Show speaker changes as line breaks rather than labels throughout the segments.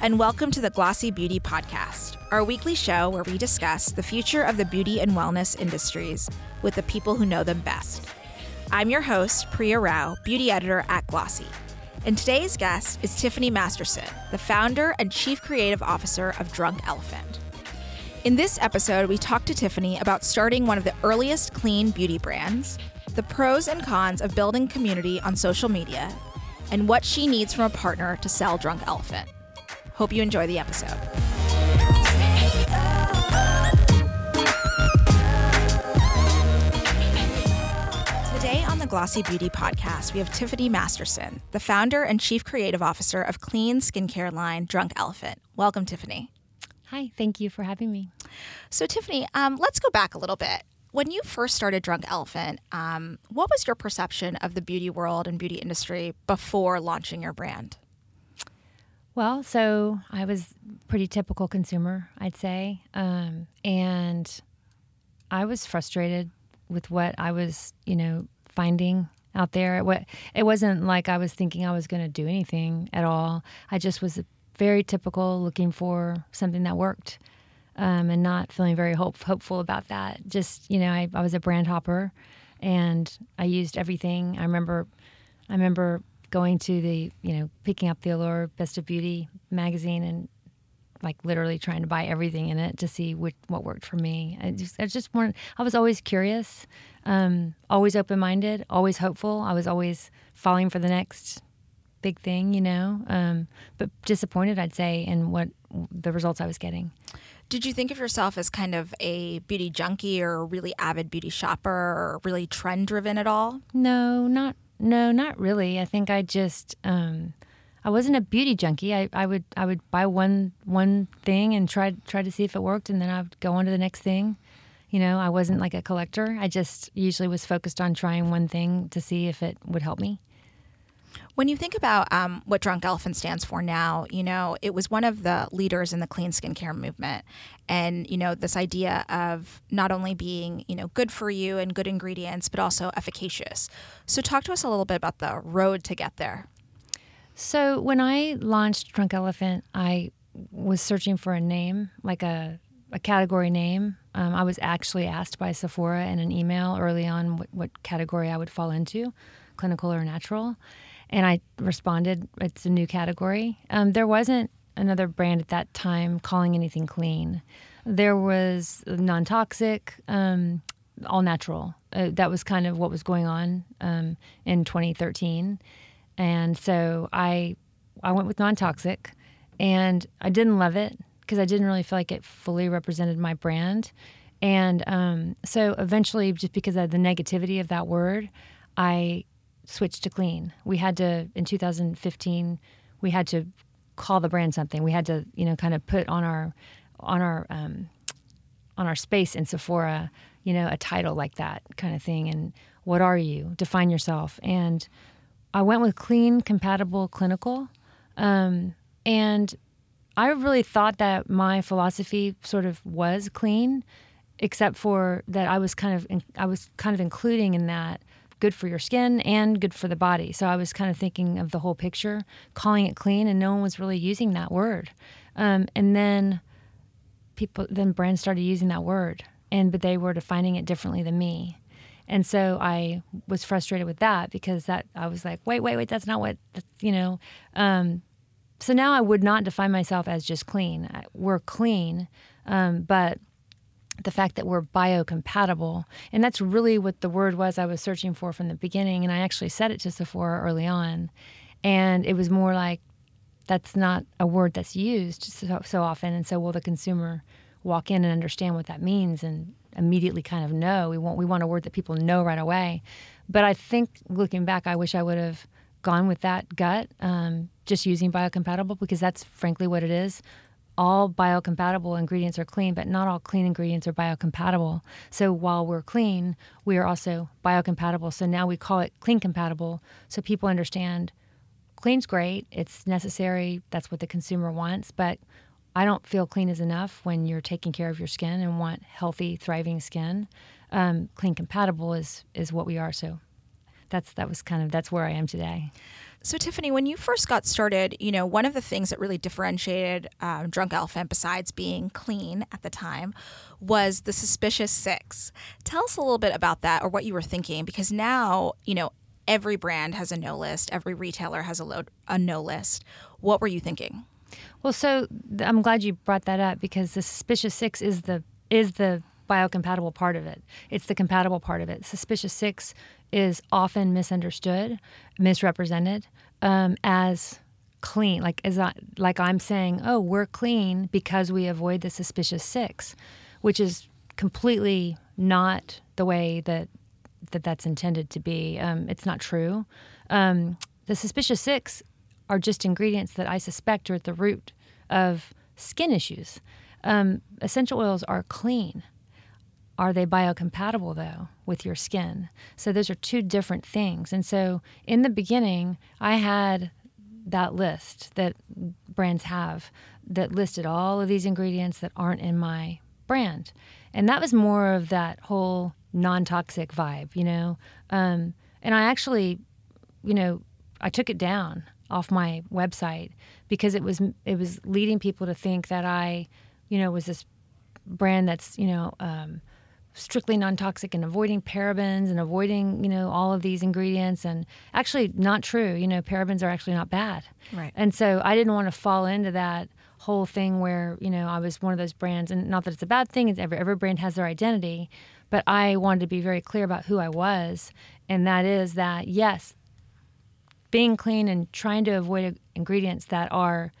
and welcome to the Glossy Beauty Podcast, our weekly show where we discuss the future of the beauty and wellness industries with the people who know them best. I'm your host, Priya Rao, beauty editor at Glossy. And today's guest is Tiffany Masterson, the founder and chief creative officer of Drunk Elephant. In this episode, we talk to Tiffany about starting one of the earliest clean beauty brands, the pros and cons of building community on social media, and what she needs from a partner to sell Drunk Elephant. Hope you enjoy the episode. Today on the Glossy Beauty Podcast, we have Tiffany Masterson, the founder and chief creative officer of clean skincare line Drunk Elephant. Welcome, Tiffany.
Hi, thank you for having me.
So, Tiffany, um, let's go back a little bit. When you first started Drunk Elephant, um, what was your perception of the beauty world and beauty industry before launching your brand?
Well, so I was pretty typical consumer, I'd say, um, and I was frustrated with what I was, you know, finding out there. What it wasn't like I was thinking I was going to do anything at all. I just was very typical, looking for something that worked, um, and not feeling very hope, hopeful about that. Just you know, I, I was a brand hopper, and I used everything. I remember, I remember going to the you know picking up the allure best of beauty magazine and like literally trying to buy everything in it to see what, what worked for me. I just i just wanted i was always curious um, always open-minded always hopeful. I was always falling for the next big thing you know um, but disappointed i'd say in what the results i was getting.
Did you think of yourself as kind of a beauty junkie or a really avid beauty shopper or really trend driven at all?
No not no, not really. I think I just um, I wasn't a beauty junkie. I, I would I would buy one one thing and try try to see if it worked, and then I would go on to the next thing. You know, I wasn't like a collector. I just usually was focused on trying one thing to see if it would help me.
When you think about um, what Drunk Elephant stands for now, you know, it was one of the leaders in the clean skincare movement. And, you know, this idea of not only being, you know, good for you and good ingredients, but also efficacious. So, talk to us a little bit about the road to get there.
So, when I launched Drunk Elephant, I was searching for a name, like a, a category name. Um, I was actually asked by Sephora in an email early on what, what category I would fall into clinical or natural. And I responded, it's a new category. Um, there wasn't another brand at that time calling anything clean. There was non toxic, um, all natural. Uh, that was kind of what was going on um, in 2013. And so I, I went with non toxic and I didn't love it because I didn't really feel like it fully represented my brand. And um, so eventually, just because of the negativity of that word, I switched to clean. We had to in 2015 we had to call the brand something. We had to you know kind of put on our on our um, on our space in Sephora you know a title like that kind of thing. And what are you? Define yourself. And I went with clean, compatible, clinical. Um, and I really thought that my philosophy sort of was clean, except for that I was kind of in, I was kind of including in that good for your skin and good for the body. So I was kind of thinking of the whole picture, calling it clean, and no one was really using that word. Um, and then people, then brands started using that word, and but they were defining it differently than me. And so I was frustrated with that because that I was like, wait, wait, wait, that's not what you know. Um, so now I would not define myself as just clean. We're clean, um, but the fact that we're biocompatible. And that's really what the word was I was searching for from the beginning. And I actually said it to Sephora early on. And it was more like, that's not a word that's used so, so often. And so, will the consumer walk in and understand what that means and immediately kind of know? We want, we want a word that people know right away. But I think looking back, I wish I would have gone with that gut, um, just using biocompatible, because that's frankly what it is all biocompatible ingredients are clean, but not all clean ingredients are biocompatible. So while we're clean, we are also biocompatible. So now we call it clean compatible so people understand clean's great, it's necessary, that's what the consumer wants, but I don't feel clean is enough when you're taking care of your skin and want healthy, thriving skin. Um, clean compatible is is what we are. So that's that was kind of that's where I am today.
So, Tiffany, when you first got started, you know, one of the things that really differentiated um, Drunk Elephant, besides being clean at the time, was the Suspicious Six. Tell us a little bit about that or what you were thinking, because now, you know, every brand has a no list, every retailer has a, load, a no list. What were you thinking?
Well, so I'm glad you brought that up because the Suspicious Six is the is the biocompatible part of it. It's the compatible part of it. Suspicious Six is often misunderstood, misrepresented um, as clean, like as I, like I'm saying, oh, we're clean because we avoid the suspicious six, which is completely not the way that that that's intended to be. Um, it's not true. Um, the suspicious six are just ingredients that I suspect are at the root of skin issues. Um, essential oils are clean. Are they biocompatible though with your skin? So those are two different things. And so in the beginning, I had that list that brands have that listed all of these ingredients that aren't in my brand. And that was more of that whole non toxic vibe, you know? Um, and I actually, you know, I took it down off my website because it was it was leading people to think that I, you know, was this brand that's you know um, strictly non-toxic and avoiding parabens and avoiding you know all of these ingredients. And actually not true you know parabens are actually not bad.
Right.
And so i didn't want to fall into that whole thing where you know i was one of those brands. And not that it's a bad thing it's every, every brand has their identity. But i wanted to be very clear about who i was. And that is that yes being clean and trying to avoid ingredients that are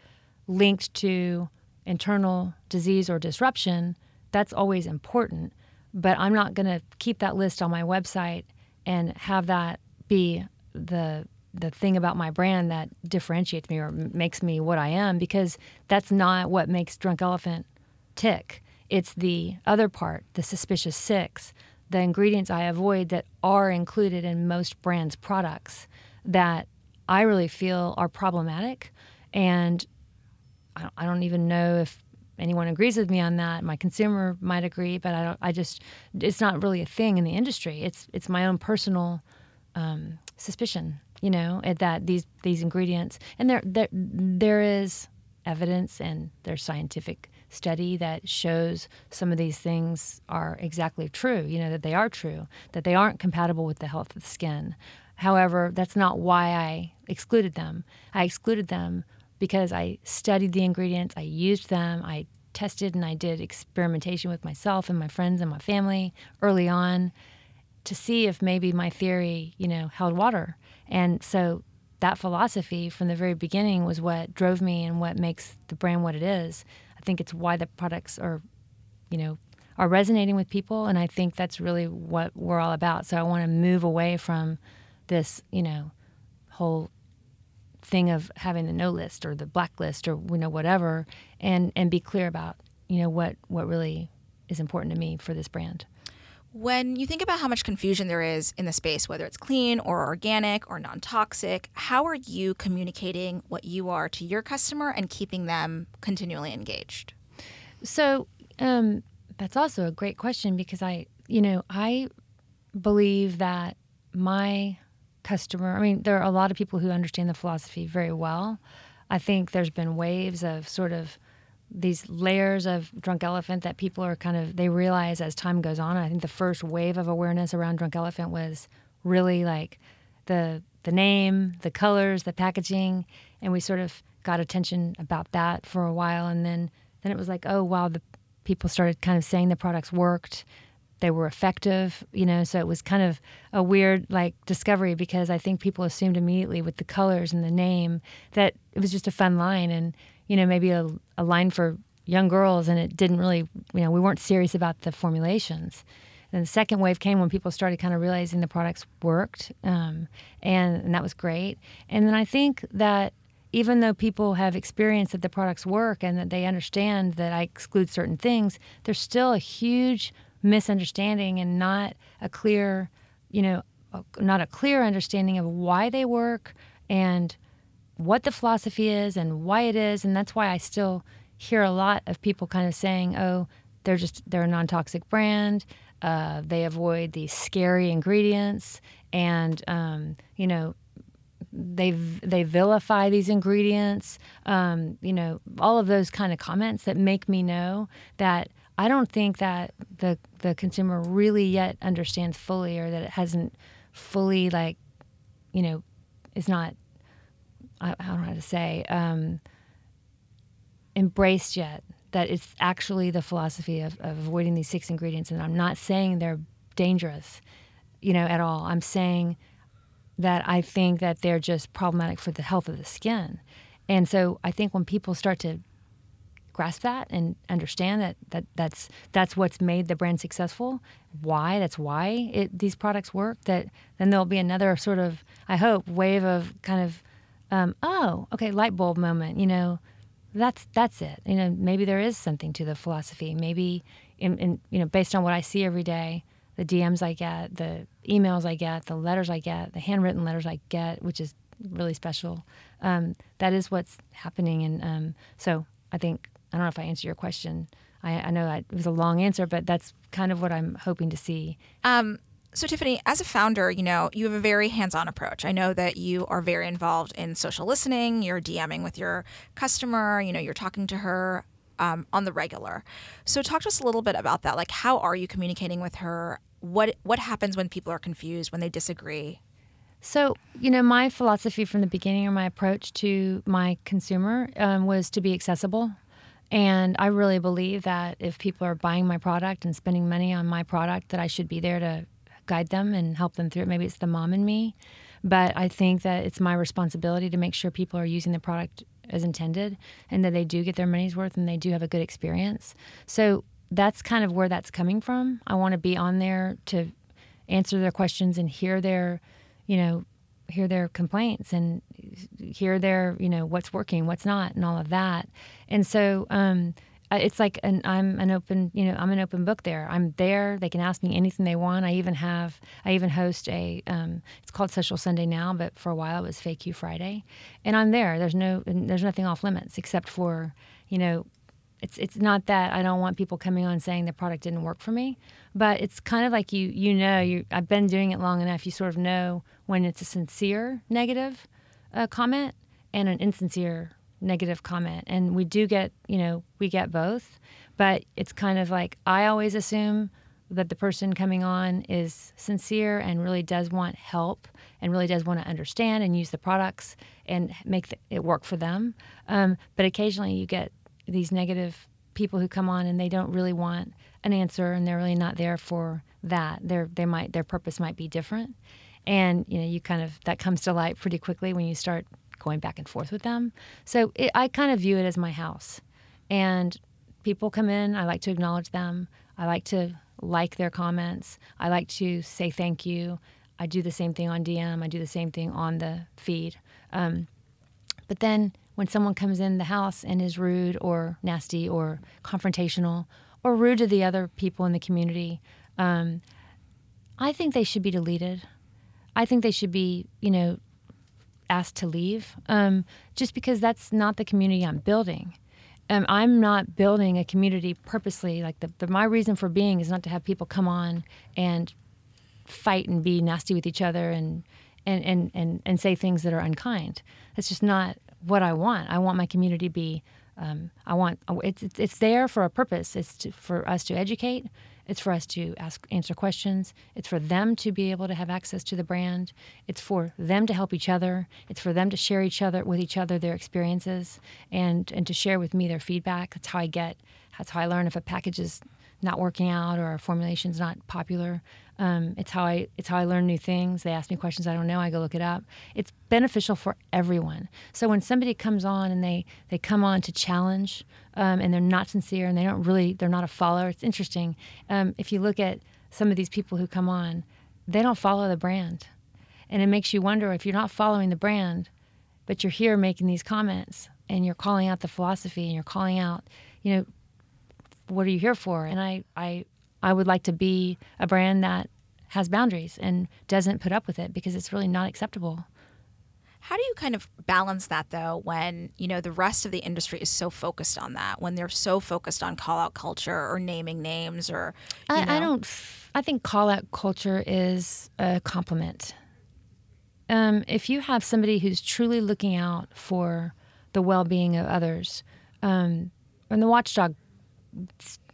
linked to internal disease or disruption that's always important but I'm not going to keep that list on my website and have that be the the thing about my brand that differentiates me or makes me what I am because that's not what makes Drunk Elephant tick. It's the other part, the suspicious six, the ingredients I avoid that are included in most brands' products that I really feel are problematic. And I don't even know if anyone agrees with me on that. My consumer might agree, but I don't. I just it's not really a thing in the industry. It's it's my own personal um, suspicion, you know, that these these ingredients and there there there is evidence and there's scientific study that shows some of these things are exactly true. You know that they are true, that they aren't compatible with the health of the skin. However, that's not why I excluded them. I excluded them because I studied the ingredients, I used them, I tested and I did experimentation with myself and my friends and my family early on to see if maybe my theory, you know, held water. And so that philosophy from the very beginning was what drove me and what makes the brand what it is. I think it's why the products are, you know, are resonating with people and I think that's really what we're all about. So I want to move away from this, you know, whole thing of having the no list or the blacklist or you know whatever and and be clear about you know what what really is important to me for this brand.
When you think about how much confusion there is in the space whether it's clean or organic or non-toxic how are you communicating what you are to your customer and keeping them continually engaged?
So um, that's also a great question because i you know i believe that my customer. I mean, there are a lot of people who understand the philosophy very well. I think there's been waves of sort of these layers of drunk elephant that people are kind of they realize as time goes on. I think the first wave of awareness around drunk elephant was really like the the name, the colors, the packaging, and we sort of got attention about that for a while and then then it was like, oh wow, the people started kind of saying the products worked they were effective, you know, so it was kind of a weird like discovery because I think people assumed immediately with the colors and the name that it was just a fun line and, you know, maybe a, a line for young girls and it didn't really, you know, we weren't serious about the formulations. And the second wave came when people started kind of realizing the products worked, um, and, and that was great. And then I think that even though people have experienced that the products work and that they understand that I exclude certain things, there's still a huge misunderstanding and not a clear, you know, not a clear understanding of why they work and what the philosophy is and why it is. And that's why I still hear a lot of people kind of saying, oh, they're just, they're a non toxic brand. Uh, they avoid these scary ingredients, and um, you know, they they vilify these ingredients. Um, you know, all of those kind of comments that make me know that I don't think that the the consumer really yet understands fully, or that it hasn't fully like, you know, is not. I, I don't know how to say um, embraced yet that it's actually the philosophy of, of avoiding these six ingredients. And I'm not saying they're dangerous, you know, at all. I'm saying that I think that they're just problematic for the health of the skin. And so I think when people start to grasp that and understand that, that that's that's what's made the brand successful, why that's why it, these products work, that then there'll be another sort of I hope wave of kind of um, oh okay light bulb moment, you know that's that's it. You know, maybe there is something to the philosophy. Maybe, in, in, you know, based on what I see every day, the DMs I get, the emails I get, the letters I get, the handwritten letters I get, which is really special. Um, that is what's happening, and um, so I think I don't know if I answered your question. I, I know that it was a long answer, but that's kind of what I'm hoping to see.
Um, so, Tiffany, as a founder, you know, you have a very hands on approach. I know that you are very involved in social listening, you're DMing with your customer, you know, you're talking to her um, on the regular. So, talk to us a little bit about that. Like, how are you communicating with her? What, what happens when people are confused, when they disagree?
So, you know, my philosophy from the beginning or my approach to my consumer um, was to be accessible. And I really believe that if people are buying my product and spending money on my product, that I should be there to guide them and help them through it. Maybe it's the mom in me, but I think that it's my responsibility to make sure people are using the product as intended and that they do get their money's worth and they do have a good experience. So that's kind of where that's coming from. I want to be on there to answer their questions and hear their, you know, hear their complaints and hear their, you know, what's working, what's not, and all of that. And so, um, it's like an I'm an open you know I'm an open book there. I'm there. They can ask me anything they want. I even have I even host a um, it's called Social Sunday now, but for a while it was FAQ Friday, and I'm there. There's no there's nothing off limits except for you know it's it's not that I don't want people coming on saying the product didn't work for me, but it's kind of like you you know you I've been doing it long enough. You sort of know when it's a sincere negative uh, comment and an insincere negative comment and we do get you know we get both but it's kind of like i always assume that the person coming on is sincere and really does want help and really does want to understand and use the products and make it work for them um, but occasionally you get these negative people who come on and they don't really want an answer and they're really not there for that their they might their purpose might be different and you know you kind of that comes to light pretty quickly when you start going back and forth with them. So it, I kind of view it as my house. And people come in, I like to acknowledge them. I like to like their comments. I like to say thank you. I do the same thing on DM. I do the same thing on the feed. Um, but then when someone comes in the house and is rude or nasty or confrontational or rude to the other people in the community, um, I think they should be deleted. I think they should be, you know, asked to leave um, just because that's not the community I'm building. Um, I'm not building a community purposely. Like the, the, my reason for being is not to have people come on and fight and be nasty with each other and and, and, and, and say things that are unkind. That's just not what I want. I want my community to be. Um, I want it's it's there for a purpose. It's to, for us to educate it's for us to ask, answer questions. It's for them to be able to have access to the brand. It's for them to help each other. It's for them to share each other with each other their experiences and and to share with me their feedback. That's how I get. That's how I learn if a package is not working out or a formulation is not popular. Um, it's how I it's how I learn new things. They ask me questions I don't know. I go look it up. It's beneficial for everyone. So when somebody comes on and they they come on to challenge um, and they're not sincere and they don't really they're not a follower. It's interesting. Um, if you look at some of these people who come on, they don't follow the brand, and it makes you wonder if you're not following the brand, but you're here making these comments and you're calling out the philosophy and you're calling out, you know, what are you here for? And I I I would like to be a brand that has boundaries and doesn't put up with it because it's really not acceptable.
How do you kind of balance that though when, you know, the rest of the industry is so focused on that, when they're so focused on call out culture or naming names or
I, I, don't I think call out culture is a compliment. Um, if you have somebody who's truly looking out for the well being of others, um, and the watchdog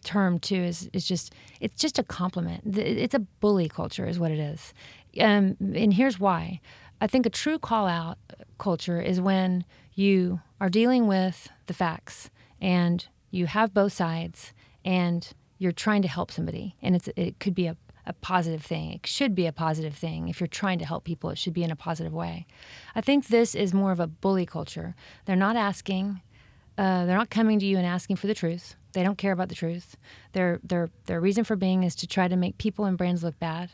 term too is is just it's just a compliment. It's a bully culture, is what it is. Um, and here's why. I think a true call out culture is when you are dealing with the facts and you have both sides and you're trying to help somebody and it's it could be a, a positive thing it should be a positive thing if you're trying to help people it should be in a positive way i think this is more of a bully culture they're not asking uh, they're not coming to you and asking for the truth they don't care about the truth their their their reason for being is to try to make people and brands look bad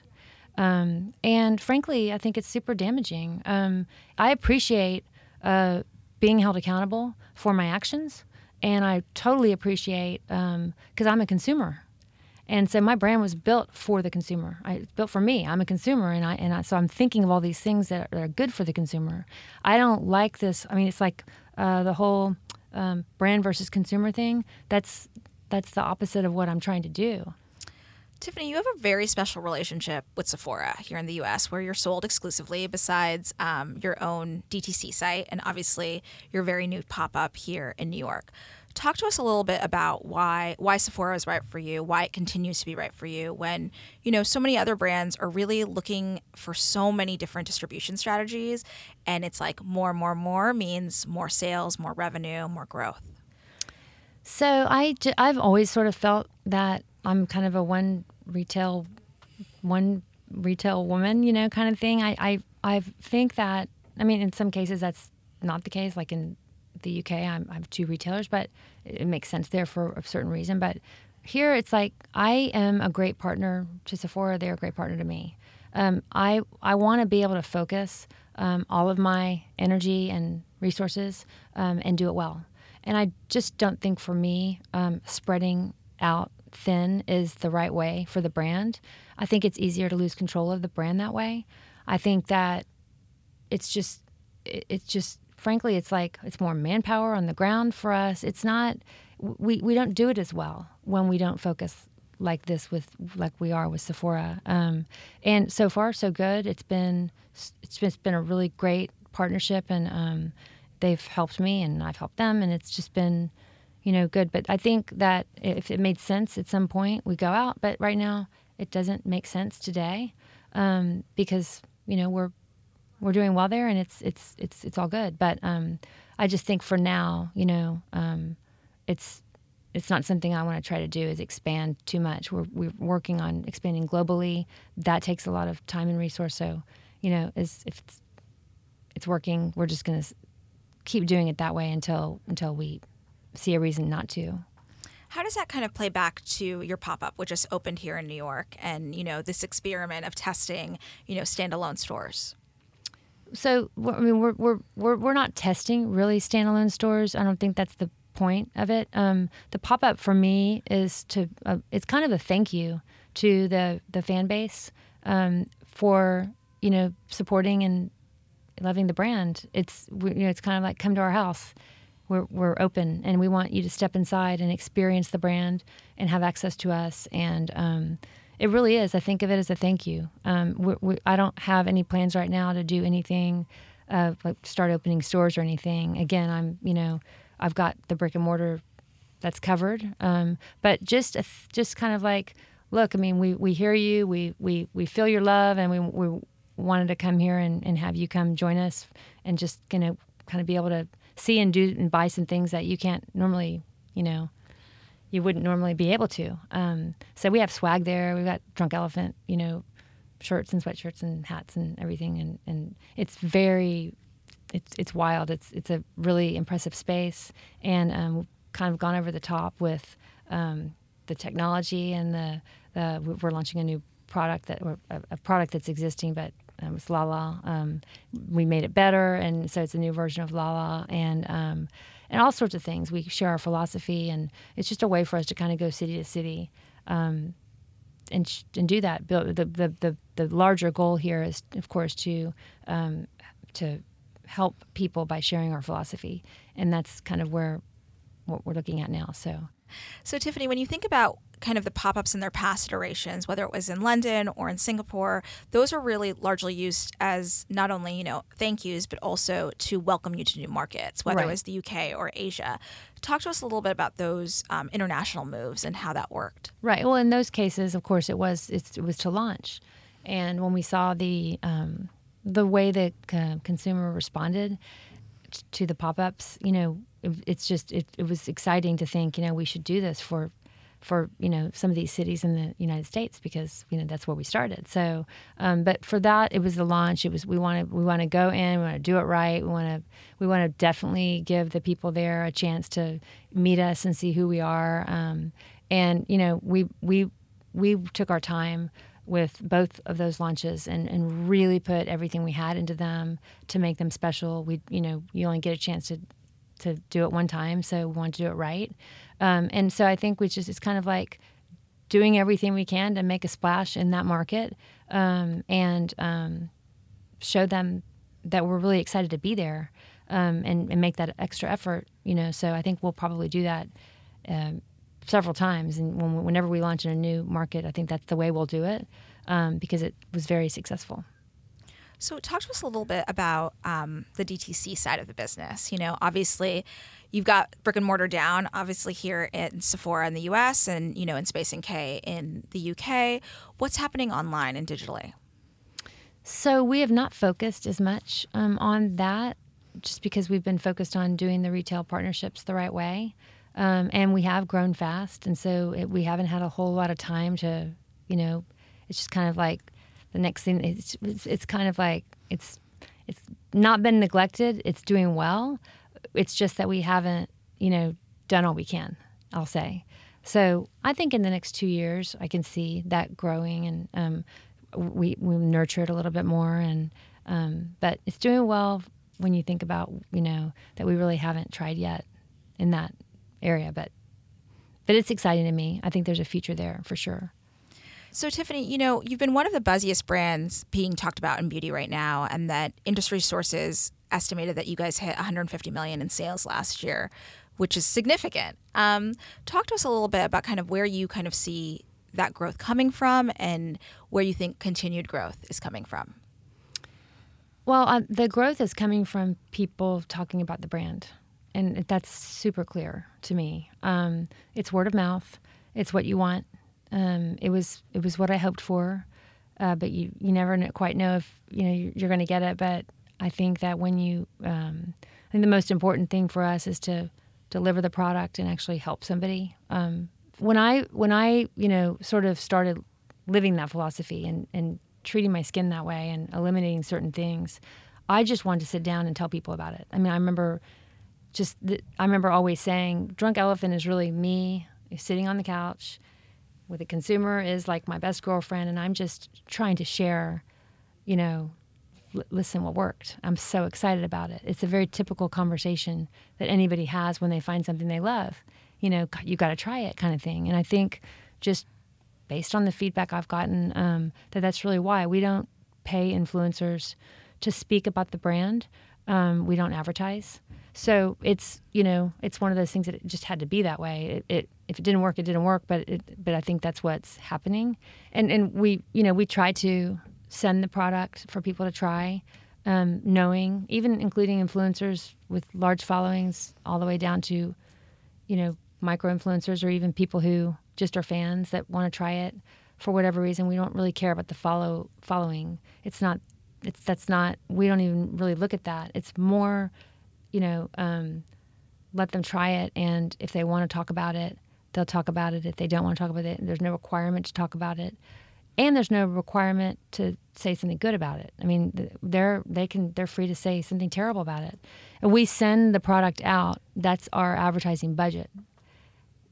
um, and frankly i think it's super damaging um, i appreciate uh, being held accountable for my actions and I totally appreciate because um, I'm a consumer, and so my brand was built for the consumer. I, it's built for me. I'm a consumer, and I and I, so I'm thinking of all these things that are, good for the consumer. I don't like this. I mean, it's like uh, the whole um, brand versus consumer thing. That's that's the opposite of what I'm trying to do.
Tiffany, you have a very special relationship with Sephora here in the US where you're sold exclusively besides um, your own DTC site and obviously your very new pop up here in New York. Talk to us a little bit about why why Sephora is right for you, why it continues to be right for you when, you know, so many other brands are really looking for so many different distribution strategies and it's like more more more means more sales, more revenue, more growth.
So I I've always sort of felt that I'm kind of a one retail one retail woman, you know, kind of thing. I, I I think that I mean in some cases that's not the case. Like in the UK, I'm, I have two retailers, but it makes sense there for a certain reason. But here, it's like I am a great partner to Sephora. They're a great partner to me. Um, I I want to be able to focus um, all of my energy and resources um, and do it well. And I just don't think for me um, spreading out thin is the right way for the brand. I think it's easier to lose control of the brand that way. I think that it's just it's just frankly it's like it's more manpower on the ground for us. It's not we we don't do it as well when we don't focus like this with like we are with Sephora. Um, and so far so good. It's been it's been, it's been a really great partnership and um, they've helped me and I've helped them and it's just been you know, good. But I think that if it made sense at some point, we go out. But right now, it doesn't make sense today um, because you know we're we're doing well there, and it's it's it's it's all good. But um, I just think for now, you know, um, it's it's not something I want to try to do is expand too much. We're we're working on expanding globally. That takes a lot of time and resource. So, you know, is if it's it's working, we're just going to keep doing it that way until until we see a reason not to.
How does that kind of play back to your pop up, which just opened here in New York, and you know this experiment of testing, you know, standalone stores?
So I mean, we're we're we're, we're not testing really standalone stores. I don't think that's the point of it. Um, the pop up for me is to uh, it's kind of a thank you to the the fan base um, for you know supporting and loving the brand. It's you know it's kind of like come to our house we're, we're open and we want you to step inside and experience the brand and have access to us. And um, it really is. I think of it as a thank you. Um, we, we, I don't have any plans right now to do anything uh, like start opening stores or anything. Again, I'm, you know, I've got the brick and mortar that's covered. Um, but just, just kind of like, look, I mean, we, we hear you, we, we, we feel your love, and we, we wanted to come here and, and have you come join us and just, know, kind of be able to see and do and buy some things that you can't normally, you know, you wouldn't normally be able to. Um, so we have swag there. We've got Drunk Elephant, you know, shirts and sweatshirts and hats and everything, and, and it's very, it's it's wild. It's it's a really impressive space, and um, kind of gone over the top with um, the technology and the, the we're launching a new product that a, a product that's existing but um, it's Lala. Um, we made it better, and so it's a new version of Lala, and um, and all sorts of things. We share our philosophy, and it's just a way for us to kind of go city to city, um, and and do that. The, the the the larger goal here is, of course, to um, to help people by sharing our philosophy, and that's kind of where what we're looking at now. So.
So, Tiffany, when you think about kind of the pop ups in their past iterations, whether it was in London or in Singapore, those were really largely used as not only, you know, thank yous, but also to welcome you to new markets, whether
Right.
it was the UK or Asia. Talk to us a little bit about those um, international moves and how that worked.
Right. Well, in those cases, of course, it was it's, it was to launch, and when we saw the um, the way the uh, consumer responded to the pop ups, you know, it, it's just it, it was exciting to think, you know, we should do this for for you know some of these cities in the United States because you know that's where we started. So, um, but for that, it was the launch. It was we want to we want to go in, we want to do it right. We want to we want to definitely give the people there a chance to meet us and see who we are. Um, and you know we we we took our time with both of those launches and, and really put everything we had into them to make them special. We you know you only get a chance to to do it one time, so we want to do it right. Um, and so I think we just it's kind of like doing everything we can to make a splash in that market um, and um, show them that we're really excited to be there um, and, and make that extra effort. You know, so I think we'll probably do that um, several times. And when, whenever we launch in a new market, I think that's the way we'll do it um, because it was very successful.
So, talk to us a little bit about um, the DTC side of the business. You know, obviously, you've got brick and mortar down, obviously here in Sephora in the US and, you know, in Space NK in the UK. What's happening online and digitally?
So we have not focused as much um, on that just because we've been focused on doing the retail partnerships the right way. Um, and we have grown fast. And so it, we haven't had a whole lot of time to, you know, it's just kind of like the next thing, it's, it's, it's kind of like it's, it's not been neglected. It's doing well. It's just that we haven't, you know, done all we can, I'll say. So I think in the next two years, I can see that growing and um, we, we nurture it a little bit more. And um, but it's doing well when you think about you know that we really haven't tried yet in that area. But but it's exciting to me. I think there's a future there for sure.
So, Tiffany, you know, you've been one of the buzziest brands being talked about in beauty right now, and that industry sources estimated that you guys hit 150 million in sales last year, which is significant. Um, talk to us a little bit about kind of where you kind of see that growth coming from and where you think continued growth is coming from.
Well, uh, the growth is coming from people talking about the brand, and that's super clear to me. Um, it's word of mouth. It's what you want. Um, it was it was what I hoped for, uh, but you you never quite know if you know you're, going to get it. But I think that when you, um, I think the most important thing for us is to deliver the product and actually help somebody. Um, when I when I you know sort of started living that philosophy and and treating my skin that way and eliminating certain things, I just wanted to sit down and tell people about it. I mean, I remember just I remember always saying, "Drunk Elephant is really me sitting on the couch." With a consumer is like my best girlfriend and i'm just trying to share you know l- listen what worked. I'm so excited about it. It's a very typical conversation that anybody has when they find something they love you know "God, you got to try it kind of thing. And i think just based on the feedback i've gotten um, that that's really why we don't pay influencers to speak about the brand. Um, we don't advertise so it's you know it's one of those things that it just had to be that way. It, it if it didn't work, it didn't work. But it, but I think that's what's happening. And and we you know we try to send the product for people to try, um, knowing even including influencers with large followings all the way down to, you know, micro influencers or even people who just are fans that want to try it for whatever reason. We don't really care about the follow following. It's not. It's that's not. We don't even really look at that. It's more you know, um, let them try it. And if they want to talk about it, they'll talk about it. If they don't want to talk about it, there's no requirement to talk about it. And there's no requirement to say something good about it. I mean, they're they can they're free to say something terrible about it. And we send the product out. That's our advertising budget.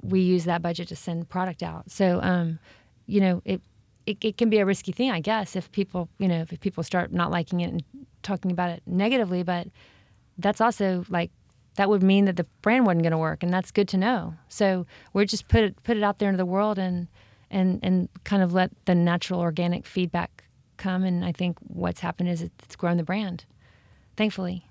We use that budget to send product out. So, um, you know, it, it it can be a risky thing, I guess, if people you know if people start not liking it and talking about it negatively. But that's also like that would mean that the brand wasn't going to work, and that's good to know. So we're just put it put it out there into the world and and and kind of let the natural organic feedback come. And I think what's happened is it's grown the brand, thankfully.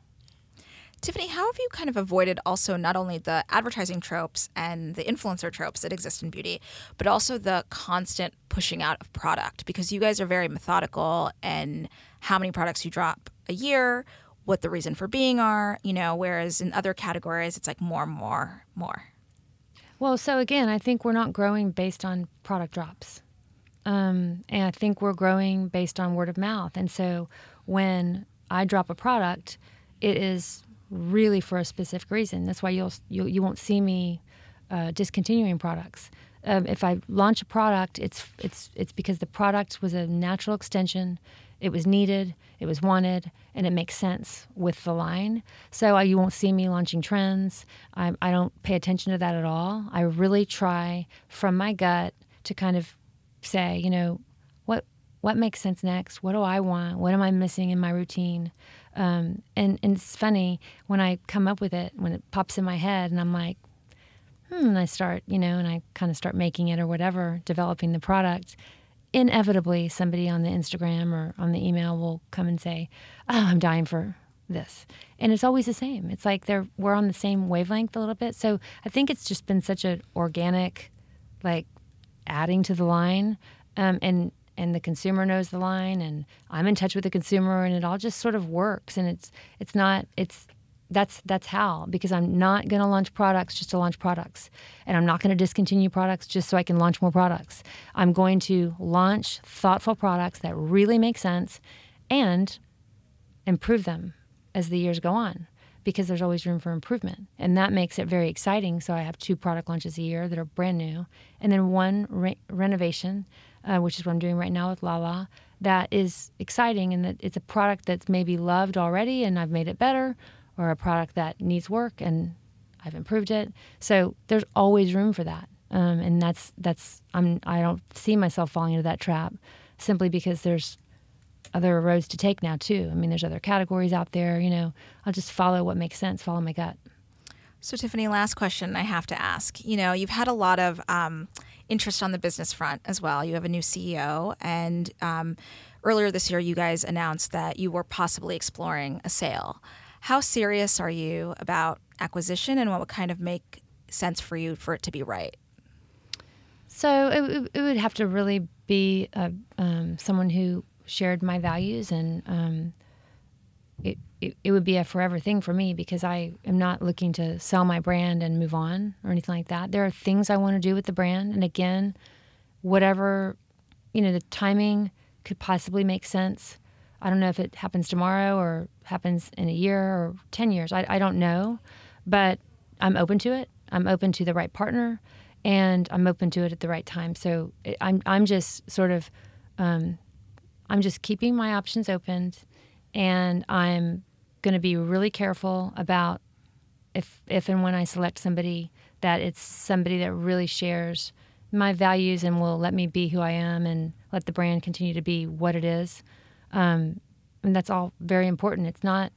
Tiffany, how have you kind of avoided also not only the advertising tropes and the influencer tropes that exist in beauty, but also the constant pushing out of product? Because you guys are very methodical and how many products you drop a year, what the reason for being are, you know, whereas in other categories, it's like more, more, more.
Well, so again, I think we're not growing based on product drops. Um, and I think we're growing based on word of mouth. And so when I drop a product, it is really for a specific reason. That's why you'll you, you won't see me uh, discontinuing products. Um, if I launch a product, it's it's it's because the product was a natural extension. It was needed, it was wanted, and it makes sense with the line. So uh, you won't see me launching trends. I, I don't pay attention to that at all. I really try from my gut to kind of say, you know, what what makes sense next? What do I want? What am I missing in my routine? Um, and, and it's funny when I come up with it, when it pops in my head, and I'm like, hmm, and I start, you know, and I kind of start making it or whatever, developing the product. Inevitably, somebody on the Instagram or on the email will come and say, "Oh, I'm dying for this," and it's always the same. It's like they're we're on the same wavelength a little bit. So I think it's just been such an organic, like, adding to the line, um, and and the consumer knows the line and I'm in touch with the consumer and it all just sort of works and it's it's not it's that's that's how because I'm not going to launch products just to launch products. And I'm not going to discontinue products just so I can launch more products. I'm going to launch thoughtful products that really make sense and improve them as the years go on because there's always room for improvement. And that makes it very exciting. So I have two product launches a year that are brand new and then one re- renovation uh, which is what I'm doing right now with Lala, that is exciting and that it's a product that's maybe loved already and I've made it better, or a product that needs work and I've improved it. So there's always room for that, um, and that's that's I'm I don't see myself falling into that trap simply because there's other roads to take now too. I mean, there's other categories out there. You know, I'll just follow what makes sense, follow my gut.
So, Tiffany, last question I have to ask. You know, you've had a lot of um, interest on the business front as well. You have a new CEO, and um, earlier this year, you guys announced that you were possibly exploring a sale. How serious are you about acquisition, and what would kind of make sense for you for it to be right?
So it, it would have to really be a, um, someone who shared my values and um, it, it, it, would be a forever thing for me because I am not looking to sell my brand and move on or anything like that. There are things I want to do with the brand. And again, whatever, you know, the timing could possibly make sense. I don't know if it happens tomorrow or happens in a year or 10 years. I, I don't know. But I'm open to it. I'm open to the right partner and I'm open to it at the right time. So I'm, I'm just sort of, um, I'm just keeping my options open and I'm going to be really careful about if if and when I select somebody that it's somebody that really shares my values and will let me be who I am and let the brand continue to be what it is. Um, and that's all very important. It's not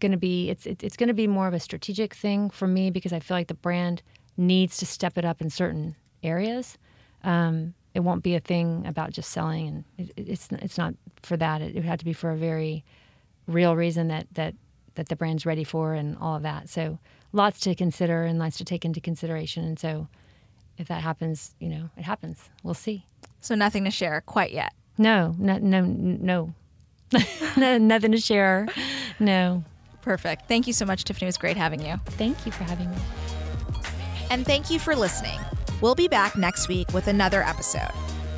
going to be it's it's going to be more of a strategic thing for me because I feel like the brand needs to step it up in certain areas. Um, it won't be a thing about just selling, and it, it's it's not for that. It, it would have to be for a very real reason that that that the brand's ready for, and all of that. So lots to consider and lots to take into consideration. And so if that happens, you know, it happens. We'll see.
So nothing to share quite yet.
No, no, no, no, no nothing to share. No.
Perfect. Thank you so much, Tiffany. It was great having you.
Thank you for having me.
And thank you for listening. We'll be back next week with another episode.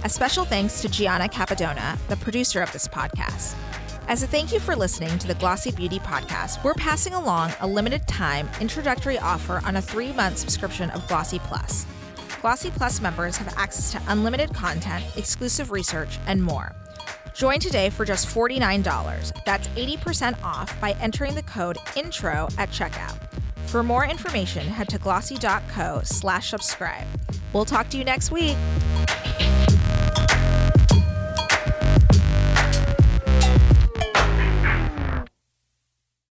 A special thanks to Gianna Capadona, the producer of this podcast. As a thank you for listening to the Glossy Beauty podcast, we're passing along a limited time introductory offer on a three month subscription of Glossy Plus. Glossy Plus members have access to unlimited content, exclusive research, and more. Join today for just $49. That's 80% off by entering the code INTRO at checkout. For more information, head to glossy.co slash subscribe. We'll talk to you next week.